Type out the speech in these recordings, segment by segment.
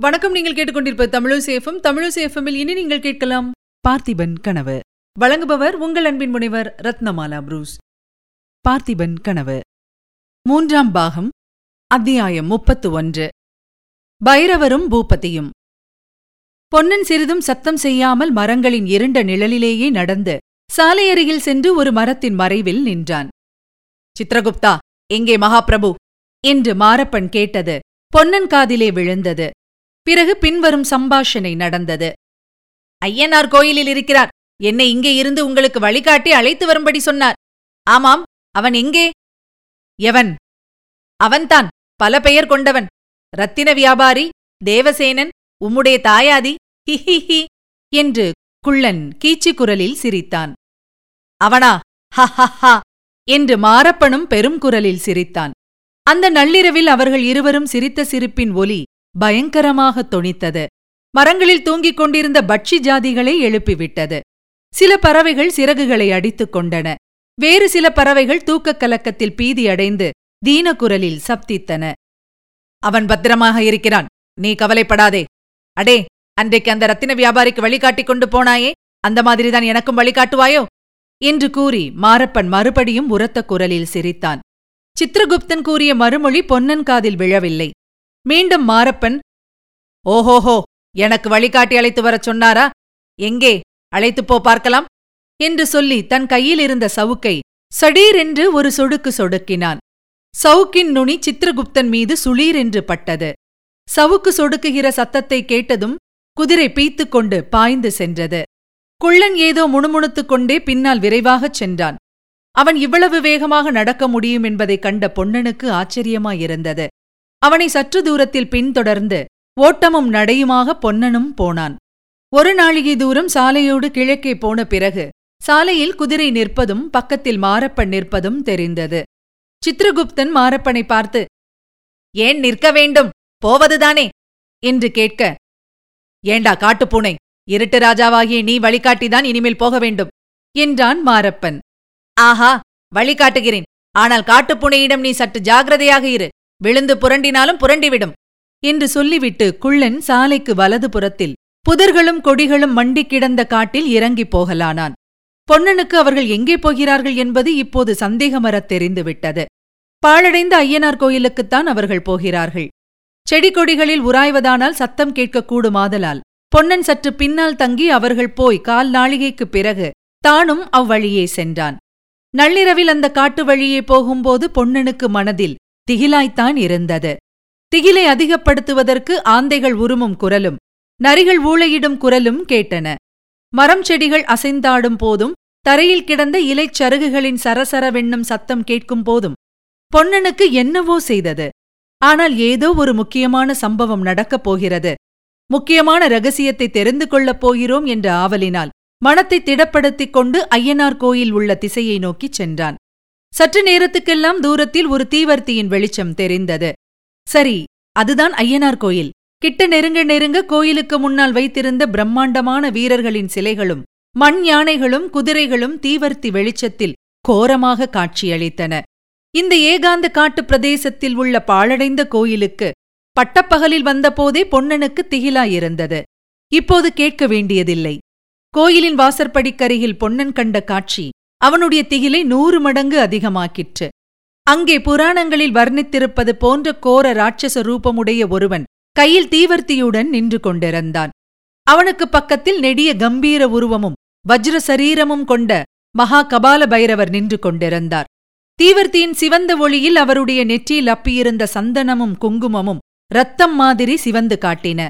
வணக்கம். நீங்கள் கேட்டுக்கொண்டிருப்ப தமிழசேஃபம் தமிழசேஃபமில் இனி நீங்கள் கேட்கலாம் பார்த்திபன் கனவு. வழங்குபவர் உங்கள் அன்பின் முனைவர் ரத்னமாலா புரூஸ். பார்த்திபன் கனவு. மூன்றாம் பாகம் அத்தியாயம் முப்பத்து ஒன்று பைரவரும் பூபதியும். பொன்னன் சிறிதும் சத்தம் செய்யாமல் மரங்களின் இருண்ட நிழலிலேயே நடந்து சாலையருகில் சென்று ஒரு மரத்தின் மறைவில் நின்றான். சித்ரகுப்தா எங்கே மகாபிரபு? என்று மாரப்பன் கேட்டது. பொன்னன் காதிலே விழுந்தது. பிறகு பின்வரும் சம்பாஷணை நடந்தது. ஐயனார் கோயிலில் இருக்கிறார். என்னை இங்கே இருந்து உங்களுக்கு வழிகாட்டி அழைத்து வரும்படி சொன்னார். ஆமாம் அவன் எங்கே? எவன்? அவன்தான் பல பெயர் கொண்டவன். ரத்தின வியாபாரி தேவசேனன் உம்முடைய தாயாதி ஹிஹிஹி என்று குள்ளன் கீச்சு குரலில் சிரித்தான். அவனா? ஹஹஹா என்று மாரப்பனும் பெரும் குரலில் சிரித்தான். அந்த நள்ளிரவில் அவர்கள் இருவரும் சிரித்த சிரிப்பின் ஒலி பயங்கரமாகத் தொனித்தது. மரங்களில் தூங்கிக் கொண்டிருந்த பட்சி ஜாதிகளை எழுப்பிவிட்டது. சில பறவைகள் சிறகுகளை அடித்துக் கொண்டன. வேறு சில பறவைகள் தூக்கக் கலக்கத்தில் பீதியடைந்து தீனக்குரலில் சப்தித்தன. அவன் பத்திரமாக இருக்கிறான். நீ கவலைப்படாதே. அடே அன்றைக்கு அந்த ரத்தின வியாபாரிக்கு வழிகாட்டிக் கொண்டு போனாயே. அந்த மாதிரிதான் எனக்கும் வழிகாட்டுவாயோ? என்று கூறி மாரப்பன் மறுபடியும் உரத்த குரலில் சிரித்தான். சித்திரகுப்தன் கூறிய மறுமொழி பொன்னன் காதில் விழவில்லை. மீண்டும் மாரப்பன் ஓஹோஹோ எனக்கு வழிகாட்டி அழைத்து வரச் சொன்னாரா? எங்கே? அழைத்துப் போ பார்க்கலாம். என்று சொல்லி தன் கையில் இருந்த சவுக்கை சடீரென்று ஒரு சொடுக்கு சொடுக்கினான். சவுக்கின் நுனி சித்திரகுப்தன் மீது சுளீரென்று பட்டது. சவுக்கு சொடுக்குகிற சத்தத்தை கேட்டதும் குதிரை பீத்துக்கொண்டு பாய்ந்து சென்றது. குள்ளன் ஏதோ முணுமுணுத்துக் கொண்டே பின்னால் விரைவாகச் சென்றான். அவன் இவ்வளவு வேகமாக நடக்க முடியும் என்பதைக் கண்ட பொன்னனுக்கு ஆச்சரியமாயிருந்தது. அவனை சற்று தூரத்தில் பின்தொடர்ந்து ஓட்டமும் நடையுமாக பொன்னனும் போனான். ஒரு நாழிகை தூரம் சாலையோடு கிழக்கே போன பிறகு சாலையில் குதிரை நிற்பதும் பக்கத்தில் மாரப்பன் நிற்பதும் தெரிந்தது. சித்திரகுப்தன் மாரப்பனை பார்த்து ஏன் நிற்க வேண்டும்? போவதுதானே? என்று கேட்க ஏண்டா காட்டுப்பூனை இருட்டு ராஜாவாகிய நீ வழிகாட்டிதான் இனிமேல் போக வேண்டும் என்றான் மாரப்பன். ஆஹா வழிகாட்டுகிறேன். ஆனால் காட்டுப்பூனையிடம் நீ சற்று ஜாகிரதையாக இரு. விழுந்து புரண்டினாலும் புரண்டிவிடும் என்று சொல்லிவிட்டு குள்ளன் சாலைக்கு வலது புறத்தில் புதர்களும் கொடிகளும் மண்டிக் கிடந்த காட்டில் இறங்கிப் போகலானான். பொன்னனுக்கு அவர்கள் எங்கே போகிறார்கள் என்பது இப்போது சந்தேகமரத் தெரிந்துவிட்டது. பாழடைந்த ஐயனார் கோயிலுக்குத்தான் அவர்கள் போகிறார்கள். செடி கொடிகளில் உராய்வதானால் சத்தம் கேட்கக்கூடுமாதலால் பொன்னன் சற்று பின்னால் தங்கி அவர்கள் போய் கால் நாழிகைக்குப் பிறகு தானும் அவ்வழியே சென்றான். நள்ளிரவில் அந்த காட்டு வழியே போகும்போது பொன்னனுக்கு மனதில் திகிலாய்த்தான் இருந்தது. திகிலை அதிகப்படுத்துவதற்கு ஆந்தைகள் உருமும் குரலும் நரிகள் ஊளையிடும் குரலும் கேட்டன. மரம் செடிகள் அசைந்தாடும் போதும் தரையில் கிடந்த இலைச் சருகுகளின் சரசரவென்னும் சத்தம் கேட்கும் போதும் பொன்னனுக்கு என்னவோ செய்தது. ஆனால் ஏதோ ஒரு முக்கியமான சம்பவம் நடக்கப் போகிறது. முக்கியமான ரகசியத்தை தெரிந்து கொள்ளப் போகிறோம் என்ற ஆவலினால் மனத்தை திடப்படுத்திக் கொண்டு ஐயனார் கோயில் உள்ள திசையை நோக்கிச் சென்றான். சற்று நேரத்துக்கெல்லாம் தூரத்தில் ஒரு தீவர்த்தியின் வெளிச்சம் தெரிந்தது. சரி அதுதான் ஐயனார் கோயில். கிட்ட நெருங்க நெருங்க கோயிலுக்கு முன்னால் வைத்திருந்த பிரம்மாண்டமான வீரர்களின் சிலைகளும் மண் யானைகளும் குதிரைகளும் தீவர்த்தி வெளிச்சத்தில் கோரமாக காட்சியளித்தன. இந்த ஏகாந்த காட்டுப் பிரதேசத்தில் உள்ள பாழடைந்த கோயிலுக்கு பட்டப்பகலில் வந்தபோதே பொன்னனுக்கு திகிலாயிருந்தது. இப்போது கேட்க வேண்டியதில்லை. கோயிலின் வாசற்படிக்கருகில் பொன்னன் கண்ட காட்சி அவனுடைய திகிலை நூறு மடங்கு அதிகமாக்கிற்று. அங்கே புராணங்களில் வர்ணித்திருப்பது போன்ற கோர ராட்சச ரூபமுடைய ஒருவன் கையில் தீவர்த்தியுடன் நின்று கொண்டிருந்தான். அவனுக்கு பக்கத்தில் நெடிய கம்பீர உருவமும் வஜ்ர சரீரமும் கொண்ட மகா கபால பைரவர் நின்று கொண்டிருந்தார். தீவர்த்தியின் சிவந்த ஒளியில் அவருடைய நெற்றியில் அப்பியிருந்த சந்தனமும் குங்குமமும் ரத்தம் மாதிரி சிவந்து காட்டின.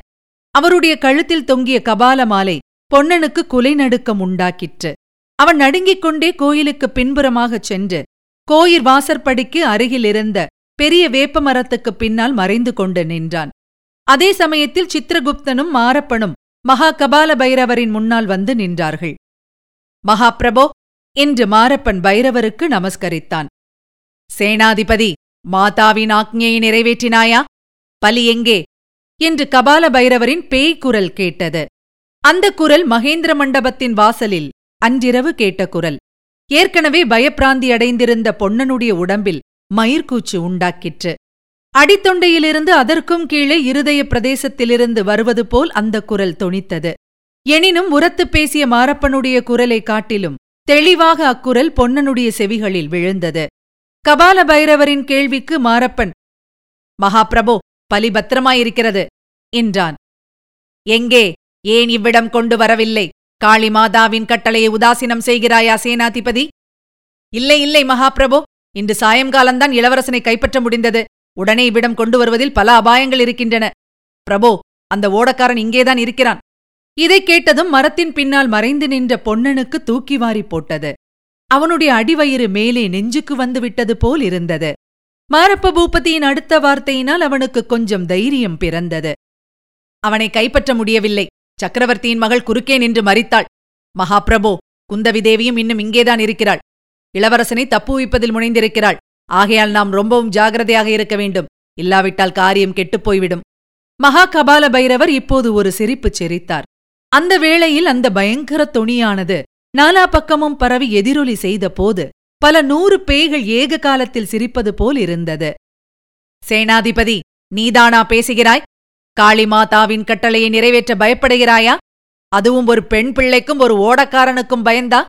அவருடைய கழுத்தில் தொங்கிய கபால மாலை பொன்னனுக்கு குலைநடுக்கம் உண்டாக்கிற்று. அவன் நடுங்கிக் கொண்டே கோயிலுக்கு பின்புறமாகச் சென்று கோயில் வாசற்படிக்கு அருகிலிருந்த பெரிய வேப்ப மரத்துக்குப் பின்னால் மறைந்து கொண்டு நின்றான். அதே சமயத்தில் சித்திரகுப்தனும் மாரப்பனும் மகா கபால பைரவரின் முன்னால் வந்து நின்றார்கள். மகாபிரபோ! என்று மாரப்பன் பைரவருக்கு நமஸ்கரித்தான். சேனாதிபதி மாதாவின் ஆக்ஞையை நிறைவேற்றினாயா? பலி எங்கே? என்று கபால பைரவரின் பேய்க் குரல் கேட்டது. அந்த குரல் மகேந்திர மண்டபத்தின் வாசலில் அன்றிரவு கேட்ட குரல். ஏற்கனவே பயப்பிராந்தியடைந்திருந்த பொன்னனுடைய உடம்பில் மயிர்கூச்சு உண்டாக்கிற்று. அடித்தொண்டையிலிருந்து அதற்கும் கீழே இருதய பிரதேசத்திலிருந்து வருவது போல் அந்த குரல் தொனித்தது. எனினும் உரத்துப் பேசிய மாரப்பனுடைய குரலை காட்டிலும் தெளிவாக அக்குரல் பொன்னனுடைய செவிகளில் விழுந்தது. கபால பைரவரின் கேள்விக்கு மாரப்பன் மகாபிரபோ பலி பத்திரமாயிருக்கிறது என்றான். எங்கே? ஏன் இவ்விடம் கொண்டு வரவில்லை? காளி மாதாவின் கட்டளையை உதாசீனம் செய்கிறாயா சேனாதிபதி? இல்லை இல்லை மகாபிரபோ. இன்று சாயங்காலம்தான் இளவரசனை கைப்பற்ற முடிந்தது. உடனே இவ்விடம் கொண்டு வருவதில் பல அபாயங்கள் இருக்கின்றன. பிரபோ அந்த ஓடக்காரன் இங்கேதான் இருக்கிறான். இதைக் கேட்டதும் மரத்தின் பின்னால் மறைந்து நின்ற பொன்னனுக்கு தூக்கி வாரி போட்டது. அவனுடைய அடிவயிறு மேலே நெஞ்சுக்கு வந்து விட்டது போல் இருந்தது. மாரப்ப பூபதியின் அடுத்த வார்த்தையினால் அவனுக்கு கொஞ்சம் தைரியம் பிறந்தது. அவனை கைப்பற்ற முடியவில்லை. சக்கரவர்த்தியின் மகள் குறுக்கே நின்று மறித்தாள் மகாபிரபோ குந்தவி தேவியும் இன்னும் இங்கேதான் இருக்கிறாள். இளவரசனை தப்புவிப்பதில் முனைந்திருக்கிறாள். ஆகையால் நாம் ரொம்பவும் ஜாகிரதையாக இருக்க வேண்டும். இல்லாவிட்டால் காரியம் கெட்டுப் போய்விடும். மகா கபால பைரவர் இப்போது ஒரு சிரிப்புச் சிரித்தார். அந்த வேளையில் அந்த பயங்கர தொனியானது நாலா பக்கமும் பரவி எதிரொலி செய்த போது பல நூறு பேய்கள் ஏக காலத்தில் சிரிப்பது போல் இருந்தது. சேனாதிபதி நீதானா பேசுகிறாய்? காளி மாதாவின் கட்டளையை நிறைவேற்ற பயப்படுகிறாயா? அதுவும் ஒரு பெண் பிள்ளைக்கும் ஒரு ஓடக்காரனுக்கும் பயந்தா?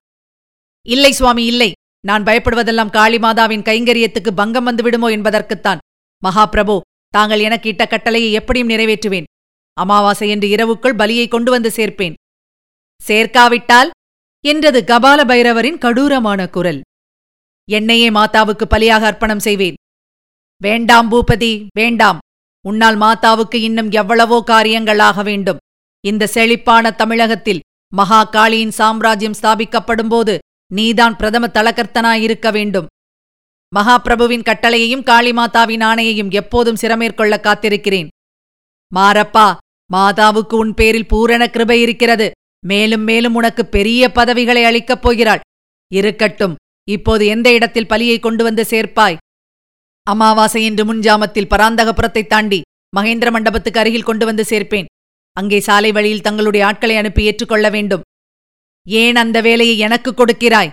இல்லை சுவாமி இல்லை. நான் பயப்படுவதெல்லாம் காளிமாதாவின் கைங்கரியத்துக்கு பங்கம் வந்துவிடுமோ என்பதற்குத்தான். மகாபிரபு தாங்கள் எனக்கு இட்ட கட்டளையை எப்படியும் நிறைவேற்றுவேன். அமாவாசை என்று இரவுக்குள் பலியை கொண்டு வந்து சேர்ப்பேன். சேர்க்காவிட்டால் என்றது கபால பைரவரின் கடூரமான குரல். என்னையே மாதாவுக்கு பலியாக அர்ப்பணம் செய்வேன். வேண்டாம் பூபதி வேண்டாம். உன்னால் மாதாவுக்கு இன்னும் எவ்வளவோ காரியங்களாக வேண்டும். இந்த செழிப்பான தமிழகத்தில் மகா காளியின் சாம்ராஜ்யம் ஸ்தாபிக்கப்படும்போது நீதான் பிரதம தலகர்த்தனாயிருக்க வேண்டும். மகாபிரபுவின் கட்டளையையும் காளிமாதாவின் ஆணையையும் எப்போதும் சிரமேற்கொள்ள காத்திருக்கிறேன். மாரப்பா மாதாவுக்கு உன் பேரில் பூரண கிருபை இருக்கிறது. மேலும் மேலும் உனக்கு பெரிய பதவிகளை அளிக்கப் போகிறாள். இருக்கட்டும் இப்போது எந்த இடத்தில் பலியை கொண்டு வந்து சேர்ப்பாய்? அமாவாசை என்று முன்ஜாமத்தில் பராந்தகபுரத்தைத் தாண்டி மகேந்திர மண்டபத்துக்கு அருகில் கொண்டு வந்து சேர்ப்பேன். அங்கே சாலை வழியில் தங்களுடைய ஆட்களை அனுப்பி ஏற்றுக்கொள்ள வேண்டும். ஏன் அந்த வேலையை எனக்கு கொடுக்கிறாய்?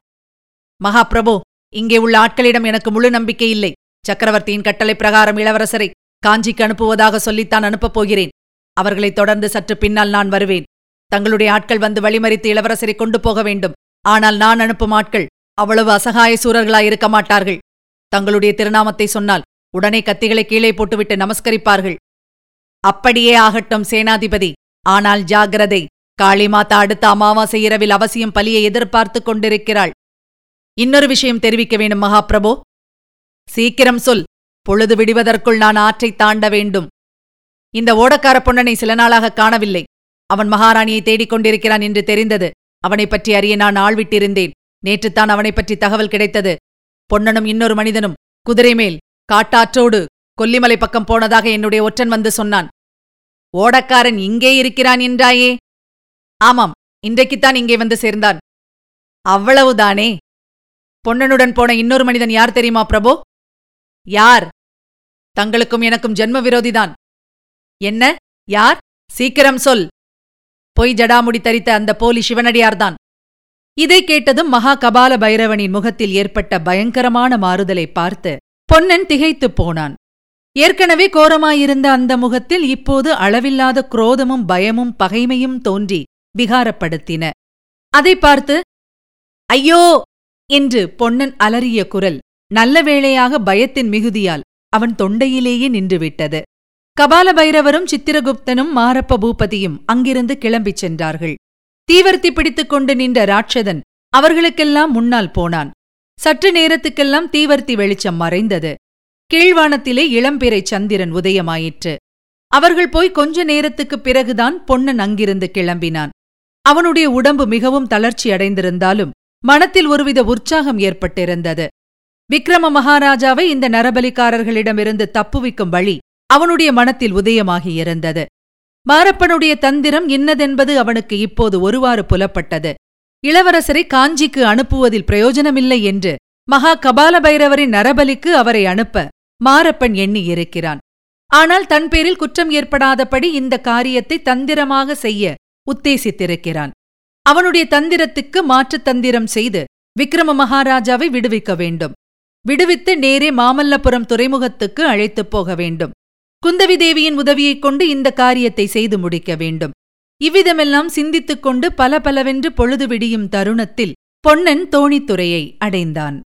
மகாபிரபு இங்கே உள்ள ஆட்களிடம் எனக்கு முழு நம்பிக்கை இல்லை. சக்கரவர்த்தியின் கட்டளை பிரகாரம் இளவரசரை காஞ்சிக்கு அனுப்புவதாக சொல்லித்தான் அனுப்பப் போகிறேன். அவர்களைத் தொடர்ந்து சற்று பின்னால் நான் வருவேன். தங்களுடைய ஆட்கள் வந்து வழிமறித்து இளவரசரை கொண்டு போக வேண்டும். ஆனால் நான் அனுப்பும் ஆட்கள் அவ்வளவு அசகாய சூரர்களாயிருக்க மாட்டார்கள். தங்களுடைய திருநாமத்தை சொன்னால் உடனே கத்திகளை கீழே போட்டுவிட்டு நமஸ்கரிப்பார்கள். அப்படியே ஆகட்டும் சேனாதிபதி. ஆனால் ஜாகிரதை காளிமாதா அடுத்த அமாவாசை இரவில் அவசியம் பலியை எதிர்பார்த்துக் கொண்டிருக்கிறாள். இன்னொரு விஷயம் தெரிவிக்க வேண்டும் மகாபிரபோ. சீக்கிரம் சொல். பொழுது விடுவதற்குள் நான் ஆற்றைத் தாண்ட வேண்டும். இந்த ஓடக்கார பொன்னனை சில நாளாக காணவில்லை. அவன் மகாராணியை தேடிக் கொண்டிருக்கிறான் என்று தெரிந்தது. அவனைப் பற்றி அறிய நான் ஆள்விட்டிருந்தேன். நேற்றுத்தான் அவனைப் பற்றி தகவல் கிடைத்தது. பொன்னனும் இன்னொரு மனிதனும் குதிரை மேல் காட்டாற்றோடு கொல்லிமலை பக்கம் போனதாக என்னுடைய ஒற்றன் வந்து சொன்னான். ஓடக்காரன் இங்கே இருக்கிறான் என்றாயே? ஆமாம் இன்றைக்குத்தான் இங்கே வந்து சேர்ந்தான். அவ்வளவுதானே? பொன்னனுடன் போன இன்னொரு மனிதன் யார் தெரியுமா பிரபோ? யார்? தங்களுக்கும் எனக்கும் ஜென்ம விரோதிதான் என்ன? யார்? சீக்கிரம் சொல். பொய் ஜடாமுடி தரித்த அந்த போலி சிவனடியார்தான். இதை கேட்டதும் மகா கபால பைரவனின் முகத்தில் ஏற்பட்ட பயங்கரமான மாறுதலை பார்த்து பொன்னன் திகைத்துப் போனான். ஏற்கனவே கோரமாயிருந்த அந்த முகத்தில் இப்போது அளவில்லாத குரோதமும் பயமும் பகைமையும் தோன்றி விகாரப்படுத்தின. அதை பார்த்து ஐயோ! என்று பொன்னன் அலறிய குரல் நல்ல வேளையாக பயத்தின் மிகுதியால் அவன் தொண்டையிலேயே நின்றுவிட்டது. கபால பைரவரும் சித்திரகுப்தனும் மாரப்ப பூபதியும் அங்கிருந்து கிளம்பிச் சென்றார்கள். தீவர்த்தி பிடித்துக் கொண்டு நின்ற ராட்சதன் அவர்களுக்கெல்லாம் முன்னால் போனான். சற்று நேரத்துக்கெல்லாம் தீவர்த்தி வெளிச்சம் மறைந்தது. கீழ்வானத்திலே இளம்பிறை சந்திரன் உதயமாயிற்று. அவர்கள் போய் கொஞ்ச நேரத்துக்குப் பிறகுதான் பொன்னன் அங்கிருந்து கிளம்பினான். அவனுடைய உடம்பு மிகவும் தளர்ச்சி அடைந்திருந்தாலும் மனத்தில் ஒருவித உற்சாகம் ஏற்பட்டிருந்தது. விக்ரம மகாராஜாவை இந்த நரபலிக்காரர்களிடமிருந்து தப்புவிக்கும் வழி அவனுடைய மனத்தில் உதயமாகியிருந்தது மாரப்பனுடைய தந்திரம் இன்னதென்பது அவனுக்கு இப்போது ஒருவாறு புலப்பட்டது. இளவரசரை காஞ்சிக்கு அனுப்புவதில் பிரயோஜனமில்லை என்று மகா கபால பைரவரின் நரபலிக்கு அவரை அனுப்ப மாரப்பன் எண்ணியிருக்கிறான் ஆனால் தன் பேரில் குற்றம் ஏற்படாதபடி இந்த காரியத்தை தந்திரமாக செய்ய உத்தேசித்திருக்கிறான். அவனுடைய தந்திரத்துக்கு மாற்றுத் தந்திரம் செய்து விக்ரம மகாராஜாவை விடுவிக்க வேண்டும். விடுவித்து நேரே மாமல்லபுரம் துறைமுகத்துக்கு அழைத்துப் போக வேண்டும். குந்தவி தேவியின் உதவியைக் கொண்டு இந்த காரியத்தை செய்து முடிக்க வேண்டும். இவ்விதமெல்லாம் சிந்தித்துக் கொண்டு பல பலவென்று பொழுது விடியும் தருணத்தில் பொன்னன் தோணித்துறையை அடைந்தான்.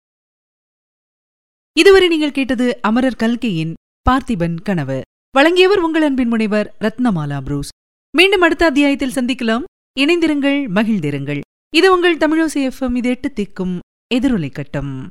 இதுவரை நீங்கள் கேட்டது அமரர் கல்கியின் பார்த்திபன் கனவு. வழங்கியவர் உங்கள் அன்பின் முனைவர் ரத்னமாலா புரூஸ். மீண்டும் அடுத்த அத்தியாயத்தில் சந்திக்கலாம். இணைந்திருங்கள் மகிழ்ந்திருங்கள். இது உங்கள் தமிழோசி எஃப்எம் இது எட்டு திக்கும் எதிரொலை கட்டம்.